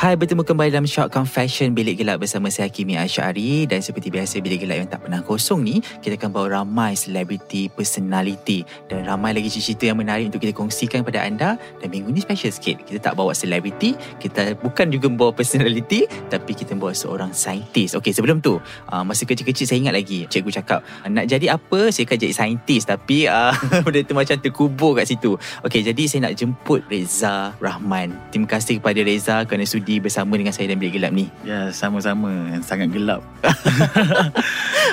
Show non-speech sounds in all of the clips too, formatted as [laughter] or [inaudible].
Hai, bertemu kembali dalam Shock Confession Bilik Gelap bersama saya Kimi Asyari dan seperti biasa Bilik Gelap yang tak pernah kosong ni, kita akan bawa ramai selebriti personality dan ramai lagi cerita yang menarik untuk kita kongsikan pada anda dan minggu ni special sikit. Kita tak bawa selebriti, kita bukan juga membawa personality tapi kita membawa seorang saintis. Okey, sebelum tu, uh, masa kecil-kecil saya ingat lagi cikgu cakap, nak jadi apa? Saya akan jadi saintis tapi uh, [laughs] benda tu macam terkubur kat situ. Okey, jadi saya nak jemput Reza Rahman. Terima kasih kepada Reza kerana sudi bersama dengan saya dalam bilik gelap ni. Ya, sama-sama. Sangat gelap. [laughs]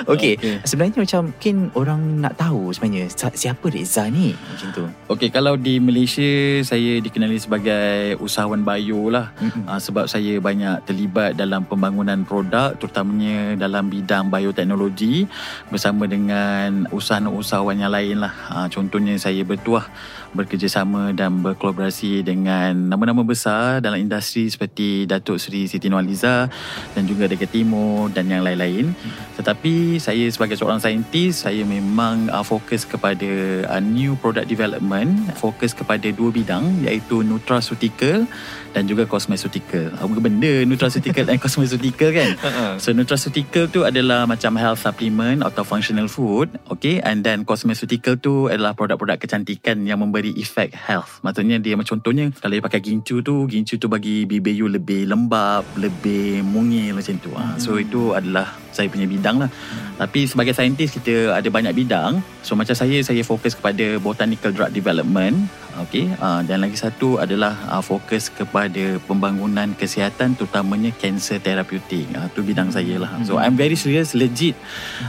Okey, okay. sebenarnya macam mungkin orang nak tahu sebenarnya siapa Reza ni macam tu. Okey, kalau di Malaysia saya dikenali sebagai usahawan bio lah. Mm-hmm. Uh, sebab saya banyak terlibat dalam pembangunan produk terutamanya dalam bidang bioteknologi bersama dengan usahawan-usahawan yang lain lah. Uh, contohnya saya bertuah bekerjasama dan berkolaborasi dengan nama-nama besar dalam industri seperti Datuk Seri Siti Nurhaliza dan juga Dekat Timur dan yang lain-lain. Tetapi saya sebagai seorang saintis, saya memang uh, fokus kepada uh, new product development, fokus kepada dua bidang iaitu nutraceutical dan juga cosmeceutical. Apa benda nutraceutical dan cosmeceutical kan? [laughs] so nutraceutical tu adalah macam health supplement atau functional food, okay? And then cosmeceutical tu adalah produk-produk kecantikan yang memberi efek health. Maksudnya dia macam contohnya kalau dia pakai gincu tu, gincu tu bagi bibir you lebih lembab, lebih mungil macam tu. Hmm. So itu adalah saya punya bidang lah. Hmm. Tapi sebagai saintis kita ada banyak bidang. So macam saya, saya fokus kepada botanical drug development. Okay. Uh, dan lagi satu adalah uh, fokus kepada pembangunan kesihatan terutamanya cancer therapeutic. Uh, tu bidang saya lah. So I'm very serious, legit,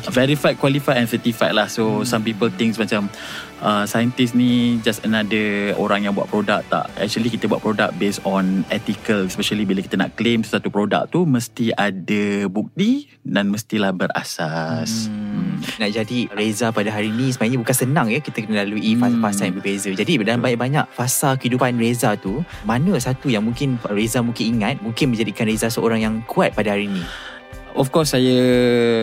verified, qualified and certified lah. So some people think macam uh, scientist ni just another orang yang buat produk tak. Actually kita buat produk based on ethical especially bila kita nak claim satu produk tu mesti ada bukti dan mestilah berasas. Hmm. Nak jadi Reza pada hari ni sebenarnya bukan senang ya kita kena lalui fasa-fasa yang berbeza. Jadi dalam banyak-banyak fasa kehidupan Reza tu, mana satu yang mungkin Reza mungkin ingat mungkin menjadikan Reza seorang yang kuat pada hari ni? Of course saya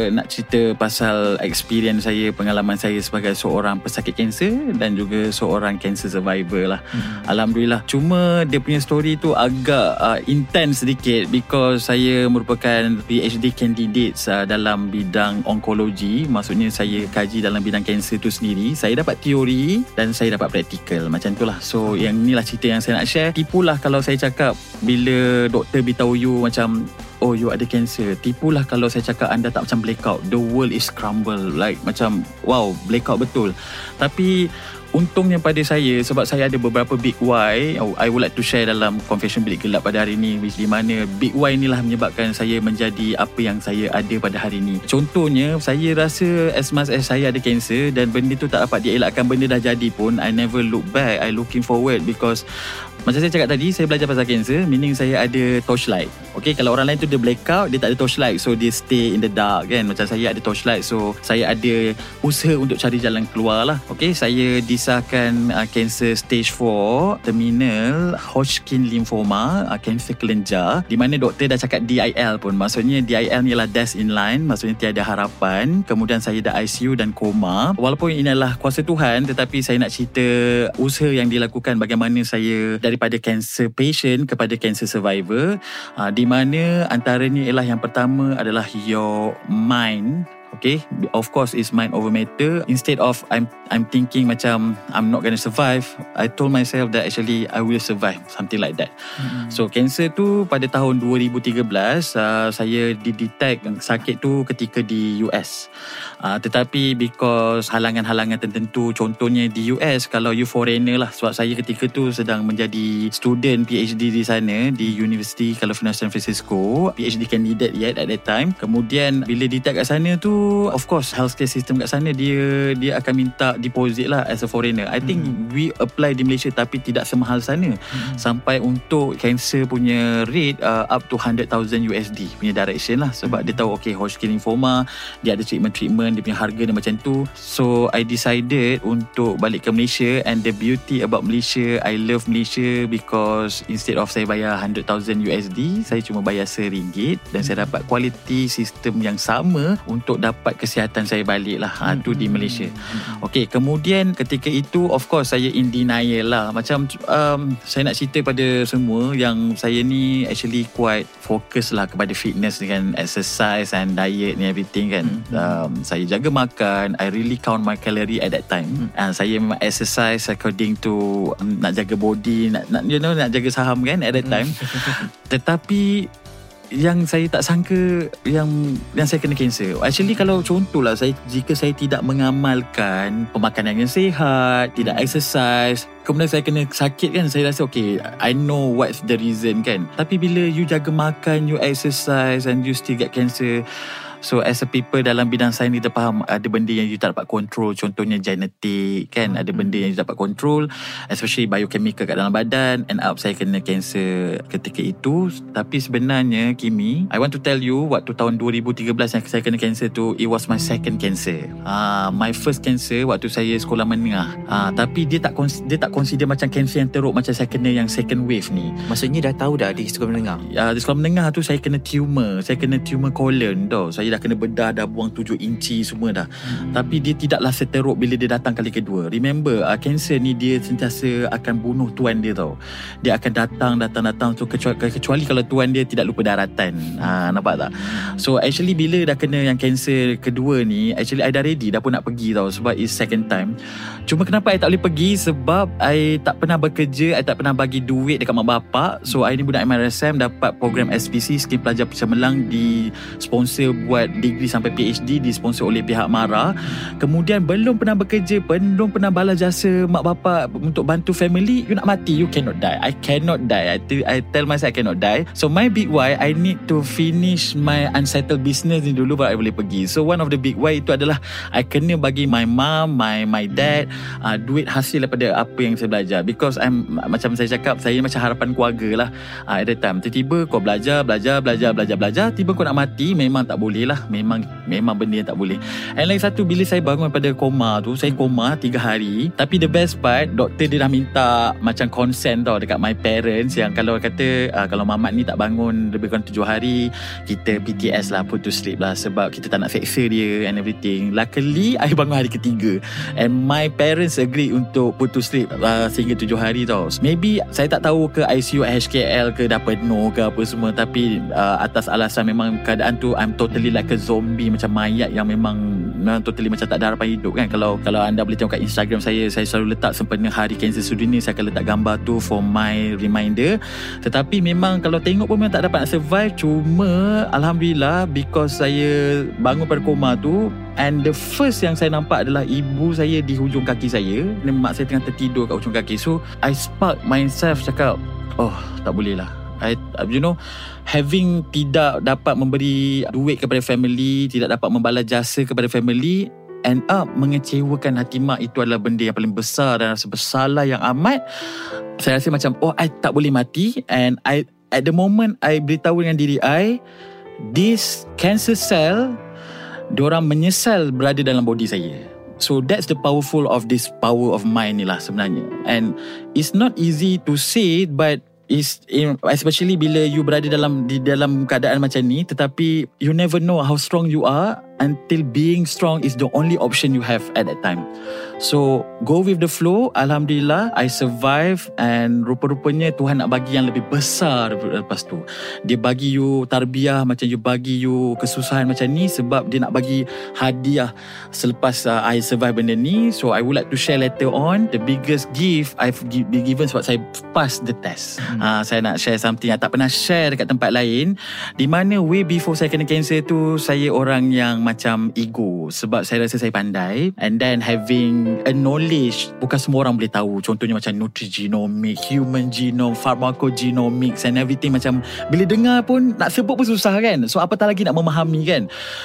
nak cerita pasal experience saya, pengalaman saya sebagai seorang pesakit kanser dan juga seorang cancer survivor lah. Hmm. Alhamdulillah. Cuma dia punya story tu agak uh, intense sedikit because saya merupakan PhD candidate uh, dalam bidang onkologi. Maksudnya saya kaji dalam bidang kanser tu sendiri. Saya dapat teori dan saya dapat praktikal. Macam tu lah. So yang inilah cerita yang saya nak share. Tipulah kalau saya cakap bila doktor beritahu you macam oh you ada cancer. Tipulah kalau saya cakap anda tak macam blackout. The world is crumble. Like macam wow blackout betul. Tapi untungnya pada saya sebab saya ada beberapa big why oh, I would like to share dalam confession bilik gelap pada hari ini di mana big why inilah menyebabkan saya menjadi apa yang saya ada pada hari ini. Contohnya saya rasa as much as saya ada cancer dan benda tu tak dapat dielakkan benda dah jadi pun I never look back I looking forward because macam saya cakap tadi Saya belajar pasal cancer Meaning saya ada torchlight. Okay Kalau orang lain tu dia blackout Dia tak ada torchlight So dia stay in the dark kan? Macam saya ada torchlight So saya ada Usaha untuk cari jalan keluar lah Okay Saya disahkan uh, Cancer stage 4 Terminal Hodgkin lymphoma uh, Cancer kelenjar Di mana doktor dah cakap DIL pun. Maksudnya DIL ni adalah Death in line Maksudnya tiada harapan. Kemudian saya dah ICU dan koma. Walaupun ini adalah kuasa Tuhan Tetapi saya nak cerita Usaha yang dilakukan Bagaimana saya Dari daripada cancer patient kepada cancer survivor. Uh, di mana antaranya ialah yang pertama adalah your mind Okay Of course it's mind over matter. Instead of I'm I'm thinking macam I'm not gonna survive I told myself that actually I will survive. Something like that. Mm-hmm. So cancer tu pada tahun 2013 uh, Saya didetect sakit tu ketika di US uh, Tetapi because halangan-halangan tertentu Contohnya di US Kalau you foreigner lah Sebab saya ketika tu sedang menjadi student PhD di sana Di University California San Francisco PhD candidate yet at that time. Kemudian bila detect kat sana tu Of course healthcare system kat sana Dia dia akan minta deposit lah as a foreigner I think hmm. we apply di Malaysia Tapi tidak semahal sana hmm. Sampai untuk cancer punya rate uh, Up to 100,000 USD punya direction lah Sebab hmm. dia tahu okay Hodgkin lymphoma Dia ada treatment-treatment Dia punya harga dan macam tu So I decided untuk balik ke Malaysia And the beauty about Malaysia I love Malaysia Because instead of saya bayar 100,000 USD Saya cuma bayar RM1 Dan saya dapat quality sistem yang sama Untuk dapat kesihatan saya balik lah. Ha, Tu di Malaysia. Okay kemudian ketika itu Of course saya in denial lah. Macam um, saya nak cerita pada semua Yang saya ni actually quite focus lah Kepada fitness dengan exercise and diet ni everything kan. Um, Saya jaga makan. I really count my calorie at that time. And saya memang exercise according to um, Nak jaga body nak, nak, You know nak jaga saham kan at that time. [laughs] Tetapi yang saya tak sangka yang yang saya kena cancer. Actually kalau contohlah saya jika saya tidak mengamalkan pemakanan yang sihat, tidak exercise, kemudian saya kena sakit kan saya rasa okay I know what's the reason kan. Tapi bila you jaga makan, you exercise and you still get cancer So as a people dalam bidang sains kita faham ada benda yang you tak dapat control. Contohnya genetik kan? Ada benda yang you tak dapat control. Especially biochemical kat dalam badan. And up saya kena cancer ketika itu. Tapi sebenarnya Kimi I want to tell you waktu tahun 2013 yang saya kena cancer tu it was my second cancer. Uh, my first cancer waktu saya sekolah menengah. Uh, tapi dia tak dia tak consider macam cancer yang teruk macam saya kena yang second wave ni. Maksudnya dah tahu dah di sekolah menengah? Uh, di sekolah menengah tu saya kena tumor saya kena tumor colon tau. Saya dah kena bedah dah buang 7 inci semua dah. Hmm. tapi dia tidaklah seteruk bila dia datang kali kedua. Remember uh, cancer ni dia sentiasa akan bunuh tuan dia tau. Dia akan datang datang datang. So kecuali, kecuali kalau tuan dia tidak lupa daratan. Ha, nampak tak? So actually bila dah kena yang cancer kedua ni actually I dah ready. Dah pun nak pergi tau sebab it's second time. Cuma kenapa I tak boleh pergi? Sebab I tak pernah bekerja I tak pernah bagi duit dekat mak bapak. So I ni budak MRSM dapat program SPC Skim Pelajar Cemerlang di sponsor buat buat degree sampai PhD disponsor oleh pihak MARA. Kemudian belum pernah bekerja belum pernah balas jasa mak bapak untuk bantu family you nak mati you cannot die. I cannot die. I, t- I tell myself I cannot die. So my big why I need to finish my unsettled business ni dulu baru I boleh pergi. So one of the big why itu adalah I kena bagi my mom my my dad uh, duit hasil daripada apa yang saya belajar. Because I'm macam saya cakap saya macam harapan keluarga lah uh, at that time. Tiba-tiba kau belajar belajar belajar belajar belajar tiba kau nak mati memang tak boleh lah memang memang benda yang tak boleh. And lagi satu bila saya bangun pada koma tu saya koma 3 hari. Tapi the best part doktor dia dah minta macam consent tau dekat my parents yang kalau kata uh, kalau mamat ni tak bangun lebih kurang 7 hari kita PTS lah put to sleep lah sebab kita tak nak seksa dia and everything. Luckily I bangun hari ketiga. And my parents agree untuk put to sleep uh, sehingga 7 hari tau. Maybe saya tak tahu ke ICU HKL ke dapat no ke apa semua tapi uh, atas alasan memang keadaan tu I'm totally like a zombie macam mayat yang memang memang totally macam tak ada harapan hidup kan. Kalau kalau anda boleh tengok kat Instagram saya saya selalu letak sempena hari kanser sedunia saya akan letak gambar tu for my reminder. Tetapi memang kalau tengok pun memang tak dapat nak survive. Cuma Alhamdulillah because saya bangun pada koma tu and the first yang saya nampak adalah ibu saya di hujung kaki saya. Dan mak saya tengah tertidur kat hujung kaki. So I spark myself cakap oh tak boleh lah I, you know having tidak dapat memberi duit kepada family tidak dapat membalas jasa kepada family end up mengecewakan hati mak itu adalah benda yang paling besar dan rasa bersalah yang amat saya rasa macam oh I tak boleh mati and I at the moment I beritahu dengan diri I this cancer cell diorang menyesal berada dalam body saya So that's the powerful of this power of mind ni lah sebenarnya. And it's not easy to say but is especially bila you berada dalam di dalam keadaan macam ni tetapi you never know how strong you are until being strong is the only option you have at that time. So go with the flow. Alhamdulillah, I survive and rupa-rupanya Tuhan nak bagi yang lebih besar lepas tu. Dia bagi you tarbiyah macam you bagi you kesusahan macam ni sebab dia nak bagi hadiah selepas uh, I survive benda ni. So I would like to share later on the biggest gift I've been given sebab saya pass the test. Hmm. Uh, saya nak share something yang tak pernah share dekat tempat lain. Di mana way before saya kena cancer tu saya orang yang macam ego. Sebab saya rasa saya pandai. And then having a knowledge bukan semua orang boleh tahu. Contohnya macam nutrigenomic human genome pharmacogenomics and everything. Macam bila dengar pun nak sebut pun susah kan? So apatah lagi nak memahami kan?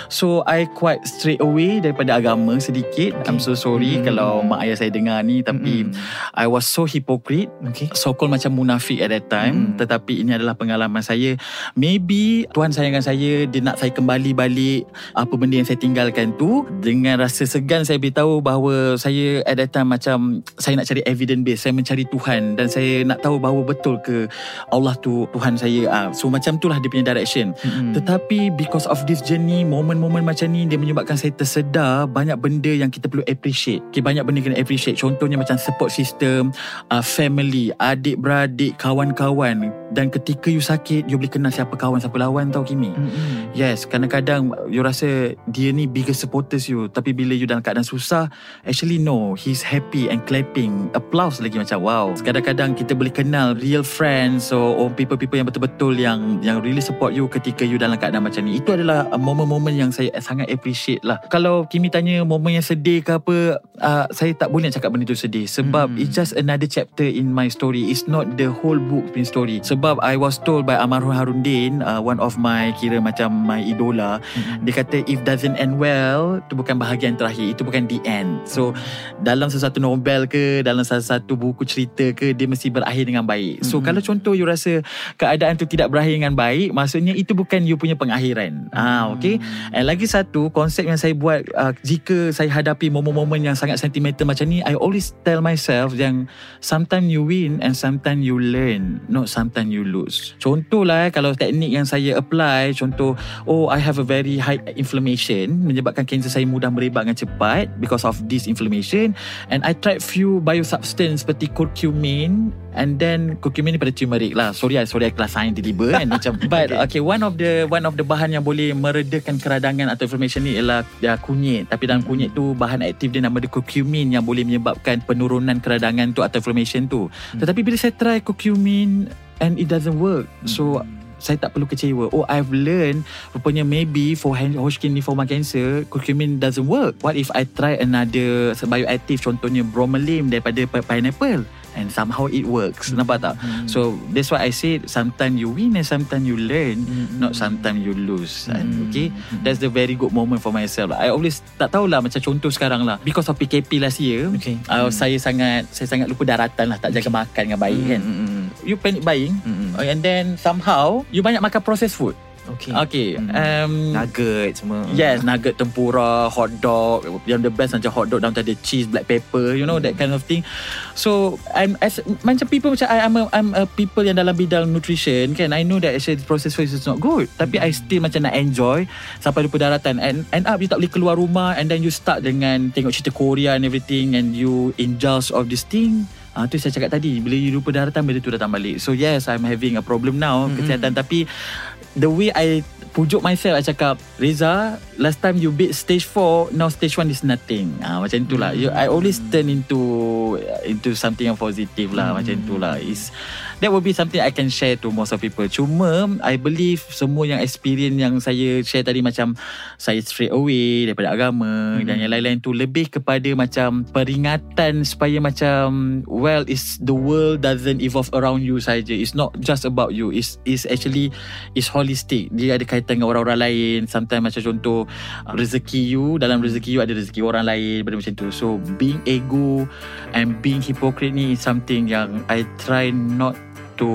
So I quite straight away daripada agama sedikit. Okay. I'm so sorry hmm. kalau mak ayah saya dengar ni. Tapi hmm. I was so hypocrite. Okay. so called macam munafik at that time. Hmm. tetapi ini adalah pengalaman saya. Maybe Tuhan sayangkan saya dia nak saya kembali balik. Apa benda yang saya tinggalkan tu dengan rasa segan saya beritahu bahawa saya at that time macam saya nak cari evidence base saya mencari Tuhan dan saya nak tahu bahawa betul ke Allah tu Tuhan saya ah so macam itulah dia punya direction. Mm-mm. tetapi because of this journey Momen-momen macam ni Dia menyebabkan saya tersedar Banyak benda yang kita perlu appreciate. Okay, Banyak benda kena appreciate. Contohnya macam support system uh, Family Adik-beradik Kawan-kawan. Dan ketika you sakit You boleh kenal siapa kawan Siapa lawan tau Kimi. Mm-mm. Yes Kadang-kadang You rasa Dia ni biggest supporters you. Tapi bila you dalam keadaan susah Actually no. He's happy and clapping. Applause lagi macam wow. Kadang-kadang kita boleh kenal Real friends Or, or people-people yang betul-betul Yang yang really support you Ketika you dalam keadaan macam ni. Itu adalah momen-momen yang saya sangat appreciate lah. Kalau Kimi tanya Momen yang sedih ke apa uh, Saya tak boleh nak cakap benda tu sedih. Sebab Hmm. it's just another chapter in my story. It's not the whole book punya story. Sebab I was told by Amarul Harundin uh, One of my kira macam my idola Mm-mm. dia kata if doesn't end well itu bukan bahagian terakhir itu bukan the end. So dalam sesuatu novel ke dalam sesuatu buku cerita ke dia mesti berakhir dengan baik. So Mhm. kalau contoh you rasa keadaan tu tidak berakhir dengan baik maksudnya itu bukan you punya pengakhiran. Ah okay? And lagi satu konsep yang saya buat uh, jika saya hadapi momen-momen yang sangat sentimental macam ni I always tell myself yang sometimes you win and sometimes you learn not sometimes you lose. Contoh lah eh, kalau teknik yang saya apply contoh oh I have a very high inflammation menyebabkan kanser saya mudah merebak dengan cepat because of this inflammation. And I tried few biosubstance seperti curcumin and then curcumin ni pada turmeric lah. Sorry I sorry I kelas sains tiba-tiba kan. [laughs] Macam but okay. one of the one of the bahan yang boleh meredakan keradangan atau inflammation ni ialah ya, kunyit. Tapi dalam kunyit tu bahan aktif dia nama dia curcumin yang boleh menyebabkan penurunan keradangan tu atau inflammation tu. Tetapi bila saya try curcumin and it doesn't work. So saya tak perlu kecewa. Oh, I've learned rupanya maybe for Hodgkin lymphoma cancer, curcumin doesn't work. What if I try another bioactive contohnya bromelain daripada pi- pineapple and somehow it works. Nampak tak? So that's why I said sometimes you win and sometimes you learn, not sometimes you lose. And okay, that's the very good moment for myself. I always tak tahulah macam contoh sekarang lah because of PKP last year, Okay. uh, saya sangat saya sangat lupa daratan lah, tak jaga makan dengan baik kan. Mm-mm. You panic buying Mm-mm. and then somehow you banyak makan processed food. Okay. Okay. Mm. Um, Nugget semua. Yes, nugget tempura, hot dog. Yang the best macam hot dog dalam ada cheese, black pepper, you know that kind of thing. So, I'm as macam people macam I, I'm a, I'm a people yang dalam bidang nutrition kan. I know that actually processed food is not good. Tapi I still macam nak enjoy sampai lupa daratan. And end up you tak boleh keluar rumah and then you start dengan tengok cerita Korea and everything and you indulge of this thing. Ah tu saya cakap tadi bila you lupa daratan benda tu datang balik. So yes, I'm having a problem now Mm-mm. kesihatan. Tapi the way I pujuk myself I cakap Reza last time you beat stage 4 now stage 1 is nothing. Ah macam itulah. You, I always turn into into something yang positive lah macam itulah. Is that will be something I can share to most of people. Cuma I believe semua yang experience yang saya share tadi macam saya straight away daripada agama dan yang lain-lain tu lebih kepada macam peringatan supaya macam well is the world doesn't evolve around you saja. It's not just about you. It's, it's actually is holistic. Dia ada kaitan dengan orang-orang lain. Sometimes macam contoh uh, rezeki you dalam rezeki you ada rezeki orang lain benda macam tu. So being ego and being hypocrite ni is something yang I try not to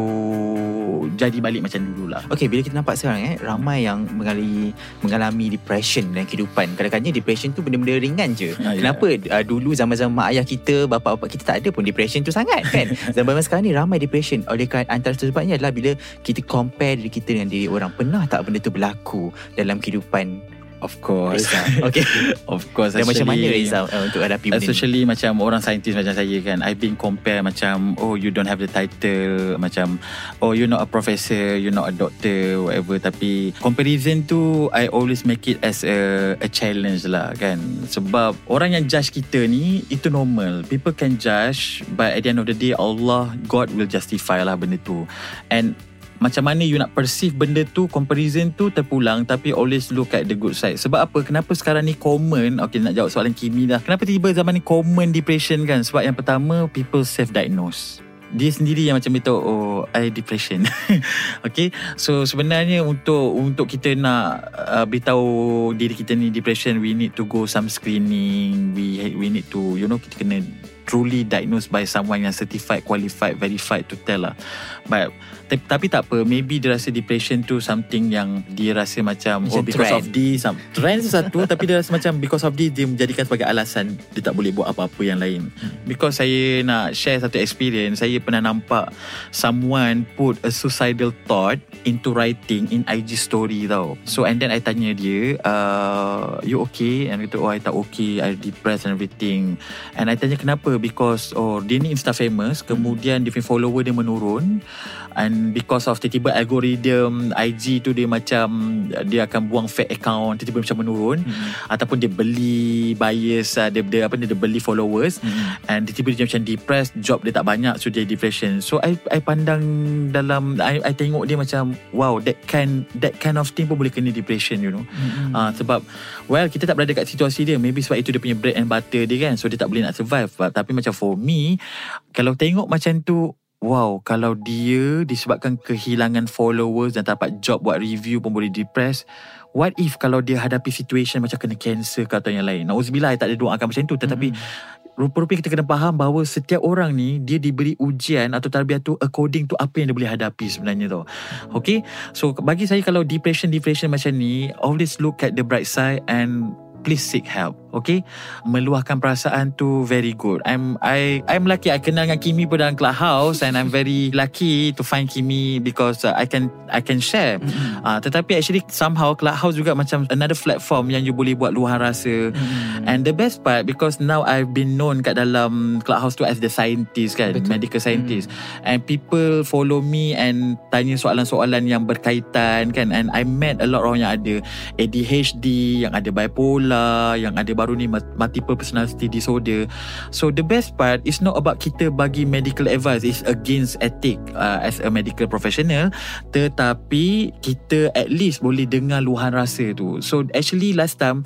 jadi balik macam dulu lah Okay, bila kita nampak sekarang eh, ramai yang mengalami mengalami depression dalam kehidupan. Kadang-kadang depression tu benda-benda ringan je. Ah, ya. Kenapa uh, dulu zaman-zaman mak ayah kita, bapa-bapa kita tak ada pun depression tu sangat kan? [laughs] Zaman-zaman sekarang ni ramai depression. Oleh kerana antara sebabnya adalah bila kita compare diri kita dengan diri orang. Pernah tak benda tu berlaku dalam kehidupan Of course. Okay. [laughs] of course. Dan macam mana Reza uh, untuk hadapi benda ni? Especially macam orang saintis macam saya kan I've been compare macam Oh you don't have the title Macam Oh you're not a professor You're not a doctor Whatever Tapi Comparison tu I always make it as a, a challenge lah kan Sebab Orang yang judge kita ni Itu normal People can judge But at the end of the day Allah God will justify lah benda tu And macam mana you nak perceive benda tu comparison tu terpulang tapi always look at the good side. Sebab apa? Kenapa sekarang ni common? Okay nak jawab soalan Kimi dah. Kenapa tiba zaman ni common depression kan? Sebab yang pertama people self diagnose dia sendiri yang macam beritahu oh I depression. [laughs] Okay so sebenarnya untuk untuk kita nak uh, beritahu diri kita ni depression we need to go some screening. We we need to you know kita kena truly diagnosed by someone yang certified qualified verified to tell lah. But tapi, tapi tak apa maybe dia rasa depression tu something yang dia rasa macam, Macam oh because trend. of this some, trend tu satu [laughs] tapi dia rasa macam because of this dia menjadikan sebagai alasan dia tak boleh buat apa-apa yang lain. Because saya nak share satu experience saya pernah nampak someone put a suicidal thought into writing in IG story tau. So and then I tanya dia uh, you okay? And dia kata oh I tak okay I depressed and everything. And I tanya kenapa? Because oh dia ni insta famous kemudian dia punya follower dia menurun. And because of tiba-tiba algorithm IG tu dia macam dia akan buang fake account tiba-tiba macam menurun Hmm. ataupun dia beli bias uh, dia, dia apa ni dia beli followers Hmm. and tiba-tiba dia macam depressed job dia tak banyak so dia depression so I I pandang dalam I, I tengok dia macam wow that kind that kind of thing pun boleh kena depression you know Hmm. uh, sebab well kita tak berada kat situasi dia maybe sebab itu dia punya bread and butter dia kan so dia tak boleh nak survive But, tapi macam for me kalau tengok macam tu Wow, kalau dia disebabkan kehilangan followers dan tak dapat job buat review pun boleh depress. What if kalau dia hadapi situation macam kena cancer ke atau yang lain? Nauzubillah, I tak ada doakan macam tu. Tetapi rupa-rupanya kita kena faham bahawa setiap orang ni dia diberi ujian atau tarbiyah tu according to apa yang dia boleh hadapi sebenarnya tu. Okay? So bagi saya kalau depression-depression macam ni, always look at the bright side and please seek help. Okay? Meluahkan perasaan tu very good. I'm I I'm lucky I kenal dengan Kimi pun dalam clubhouse and I'm very lucky to find Kimi because uh, I can I can share. Mm-hmm. Uh, tetapi actually somehow clubhouse juga macam another platform yang you boleh buat luahan rasa. Mm-hmm. And the best part because now I've been known kat dalam clubhouse tu as the scientist kan, Betul. medical scientist. Mm-hmm. And people follow me and tanya soalan-soalan yang berkaitan kan and I met a lot orang yang ada ADHD, yang ada bipolar, yang ada baru ni multiple personality disorder. So the best part is not about kita bagi medical advice, it's against ethic uh, as a medical professional, tetapi kita at least boleh dengar luahan rasa tu. So actually last time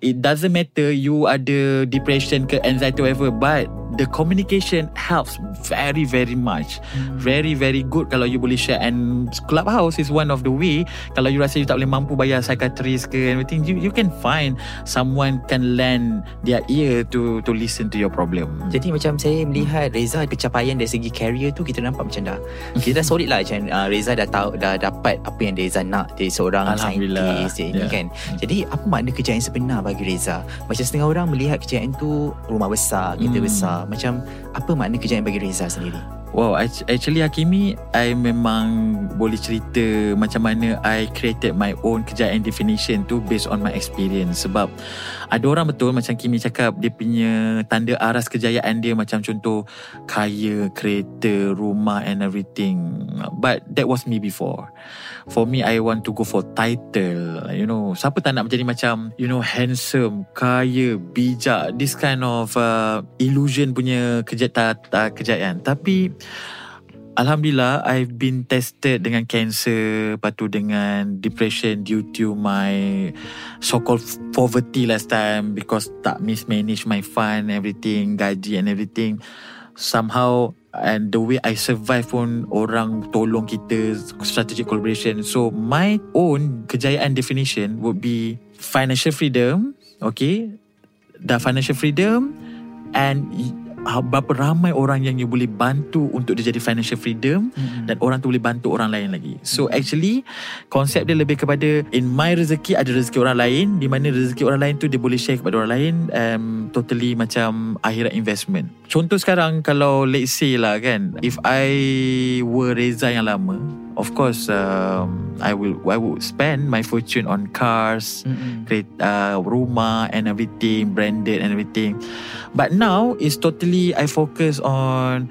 it doesn't matter you ada depression ke anxiety whatever but the communication helps very very much hmm. very very good kalau you boleh share and clubhouse is one of the way kalau you rasa you tak boleh mampu bayar psychiatrist ke everything you you can find someone can lend their ear to to listen to your problem Jadi macam saya melihat Reza pencapaian dari segi career tu kita nampak macam dah kita dah solid lah macam uh, Reza dah tahu dah dapat apa yang Reza nak dari seorang Alhamdulillah. saintis ini Ya. kan. Jadi apa makna kejayaan sebenar bagi Reza? Macam setengah orang melihat kejayaan tu rumah besar, kereta Hmm. besar. Macam apa makna kejayaan bagi Reza sendiri? Wow, act- actually Hakimi, I memang boleh cerita macam mana I created my own kejayaan definition tu based on my experience. Sebab ada orang betul macam Kimi cakap, dia punya tanda aras kejayaan dia macam contoh kaya, kereta, rumah and everything. But that was me before. For me, I want to go for title. You know, siapa tak nak menjadi macam, you know, handsome, kaya, bijak. This kind of uh, illusion punya keja- uh, kejayaan. Tapi, Alhamdulillah I've been tested dengan cancer Lepas tu dengan depression Due to my So-called poverty last time Because tak mismanage my fund Everything Gaji and everything. Somehow And the way I survive pun Orang tolong kita Strategic collaboration. So my own Kejayaan definition Would be Financial freedom Okay? The financial freedom And berapa ramai orang yang you boleh bantu untuk dia jadi financial freedom Mm-mm. dan orang tu boleh bantu orang lain lagi. So actually konsep dia lebih kepada in my rezeki ada rezeki orang lain di mana rezeki orang lain tu dia boleh share kepada orang lain um, totally macam akhirat investment. Contoh sekarang kalau let's say lah kan if I were Reza yang lama of course um, I will I would spend my fortune on cars Mm-mm. create uh, rumah and everything branded and everything but now is totally I focus on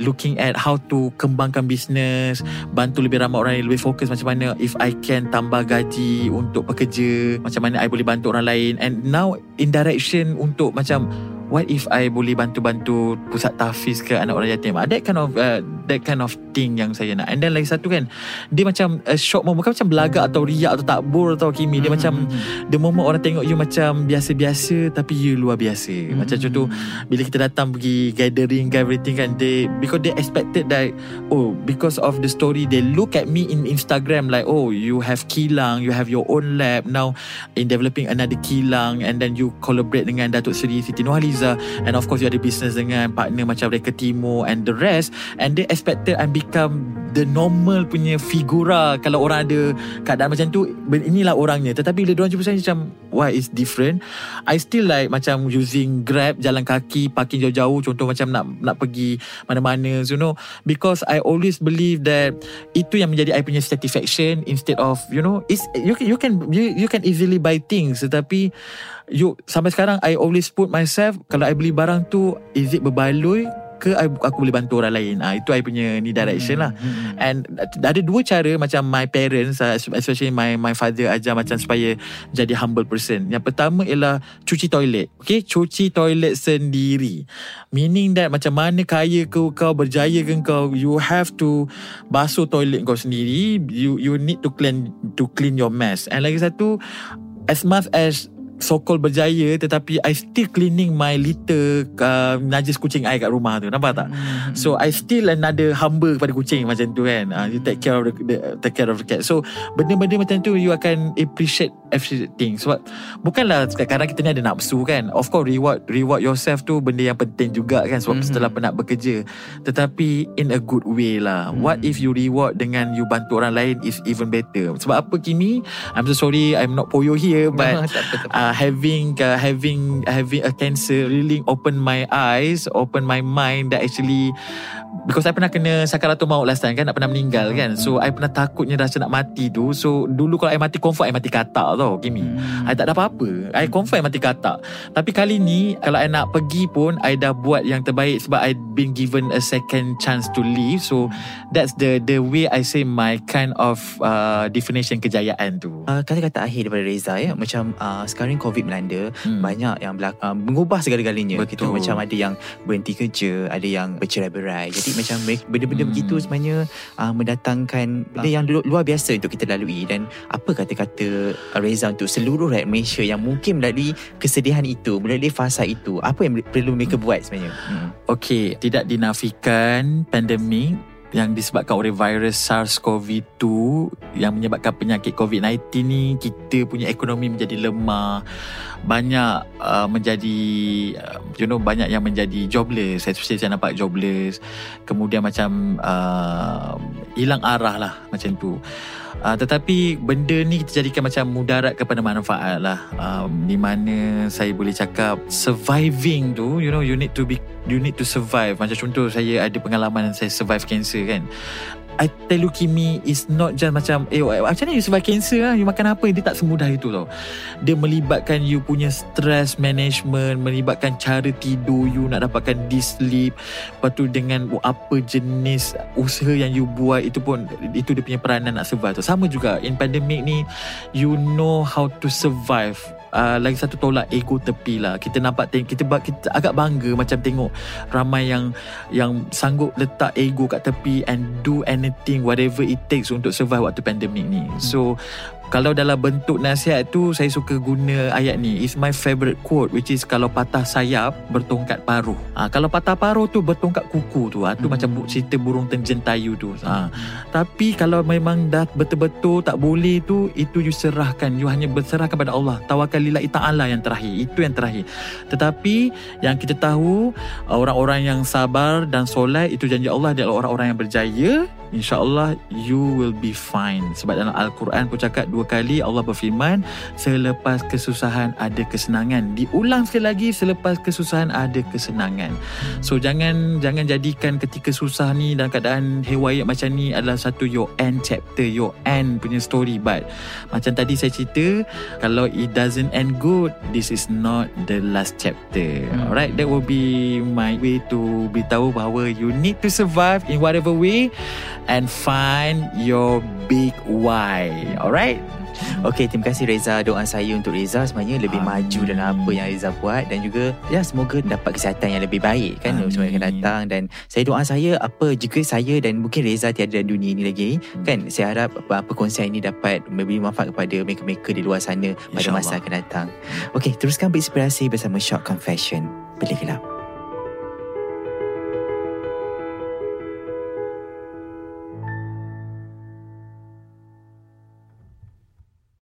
looking at how to kembangkan business bantu lebih ramai orang yang lebih fokus macam mana if I can tambah gaji untuk pekerja macam mana I boleh bantu orang lain and now in direction untuk macam what if I boleh bantu-bantu pusat tahfiz ke anak orang yatim? Ah, that kind of uh, that kind of thing yang saya nak. And then lagi satu kan dia macam a short moment. Bukan macam belagak atau riak atau takbur atau kimi. Dia macam the moment orang tengok you macam biasa-biasa tapi you luar biasa. Hmm. macam contoh bila kita datang pergi gathering ke everything kan they because they expected that oh because of the story they look at me in Instagram like oh you have kilang you have your own lab. Now in developing another kilang and then you collaborate dengan Datuk Seri Siti Nurhaliza and of course you ada business dengan partner macam Reka Timur and the rest. And they expected I become the normal punya figura kalau orang ada keadaan macam tu. Inilah orangnya. Tetapi bila diorang jumpa saya macam why is different. I still like macam using grab jalan kaki parking jauh-jauh. Contoh macam nak nak pergi mana-mana you know. Because I always believe that itu yang menjadi I punya satisfaction instead of you know is you you can you, you can easily buy things. Tetapi you sampai sekarang I always put myself kalau I beli barang tu is it berbaloi ke I, aku boleh bantu orang lain ah itu I punya ni direction lah Mm-mm. And ada dua cara macam my parents uh, especially my my father ajar macam supaya jadi humble person. Yang pertama ialah cuci toilet. Okay, cuci toilet sendiri. Meaning that macam mana kaya ke kau berjaya ke kau you have to basuh toilet kau sendiri. You you need to clean to clean your mess. And lagi satu as much as so-called berjaya tetapi I still cleaning my litter uh, najis kucing I kat rumah tu nampak tak Mm-mm. So I still another humble kepada kucing macam tu kan. Uh, you take care of the, the take care of the cat. So benda-benda macam tu you akan appreciate everything. Sebab bukanlah kadang-kadang kita ni ada nafsu kan. Of course reward reward yourself tu benda yang penting juga kan sebab Mhm. setelah penat bekerja. Tetapi in a good way lah. What if you reward dengan you bantu orang lain is even better. Sebab apa Kimi? I'm so sorry I'm not poyo here [laughs] but apa. Having uh, having having a cancer really open my eyes, open my mind that actually because I pernah kena sakaratul maut last time kan nak pernah meninggal kan. So I pernah takutnya rasa nak mati tu. So dulu kalau I mati confirm I mati katak tau Kimi. Hmm. I tak ada apa-apa. I confirm I mati katak. Tapi kali ni kalau I nak pergi pun I dah buat yang terbaik sebab I been given a second chance to live. So that's the the way I say my kind of uh, definition kejayaan tu. Uh, kata-kata akhir daripada Reza ya macam uh, sekarang COVID melanda Hmm. banyak yang berlaku, uh, mengubah segala-galanya Betul. kita macam ada yang berhenti kerja ada yang bercerai-berai jadi macam benda-benda Hmm. begitu sebenarnya uh, mendatangkan benda yang lu- luar biasa untuk kita lalui dan apa kata-kata Reza untuk seluruh rakyat Malaysia yang mungkin melalui kesedihan itu melalui fasa itu apa yang perlu mereka buat sebenarnya hmm. Okey, tidak dinafikan pandemik yang disebabkan oleh virus SARS-CoV-2 yang menyebabkan penyakit COVID-19 ni kita punya ekonomi menjadi lemah. Banyak uh, menjadi uh, you know banyak yang menjadi jobless. Especially saya nampak jobless. Kemudian macam uh, hilang arah lah macam tu. Uh, tetapi benda ni kita jadikan macam mudarat kepada manfaat lah. Um, Di mana saya boleh cakap Surviving tu You know you need to be You need to survive. Macam contoh saya ada pengalaman Saya survive cancer kan. I tell you Kimi is not just macam eh macam mana you survive cancer lah you makan apa? Dia tak semudah itu tau. Dia melibatkan you punya stress management melibatkan cara tidur you nak dapatkan deep sleep. Lepas tu dengan apa jenis usaha yang you buat itu pun itu dia punya peranan nak survive tu. Sama juga in pandemic ni you know how to survive Uh, lagi satu tolak ego tepi lah. Kita nampak kita, ba- kita agak bangga macam tengok ramai yang yang sanggup letak ego kat tepi and do anything whatever it takes untuk survive waktu pandemik ni. So Kalau dalam bentuk nasihat tu Saya suka guna ayat ni. It's my favourite quote Which is kalau patah sayap Bertongkat paruh. Ha, Kalau patah paruh tu Bertongkat kuku tu. Ha, Tu Hmm. macam cerita burung tenjentayu tu. Ha. Tapi kalau memang dah betul-betul Tak boleh tu Itu you serahkan. You hanya berserahkan pada Allah. Tawakalillahi ta'ala yang terakhir. Itu yang terakhir. Tetapi Yang kita tahu Orang-orang yang sabar Dan solat Itu janji Allah Adalah orang-orang yang berjaya InsyaAllah You will be fine. Sebab dalam Al-Quran pun cakap Dua kali Allah berfirman Selepas kesusahan Ada kesenangan. Diulang sekali lagi Selepas kesusahan Ada kesenangan. So jangan Jangan jadikan ketika susah ni Dalam keadaan Hewayat macam ni Adalah satu your end chapter Your end punya story. But Macam tadi saya cerita Kalau it doesn't end good This is not the last chapter. Hmm. Alright That will be my way to Beritahu bahawa You need to survive In whatever way And find your big why Alright Okey, terima kasih Reza. Doa saya untuk Reza sebenarnya lebih Amin. maju dalam apa yang Reza buat dan juga ya semoga dapat kesihatan yang lebih baik kan Amin. semua yang akan datang dan saya doa saya apa jika saya dan mungkin Reza tiada dalam dunia ini lagi Hmm. kan saya harap apa, apa konsep ini dapat memberi manfaat kepada mereka-mereka di luar sana pada InsyaAllah. masa akan datang. Okey, teruskan berinspirasi bersama Short Confession. Bilik gelap.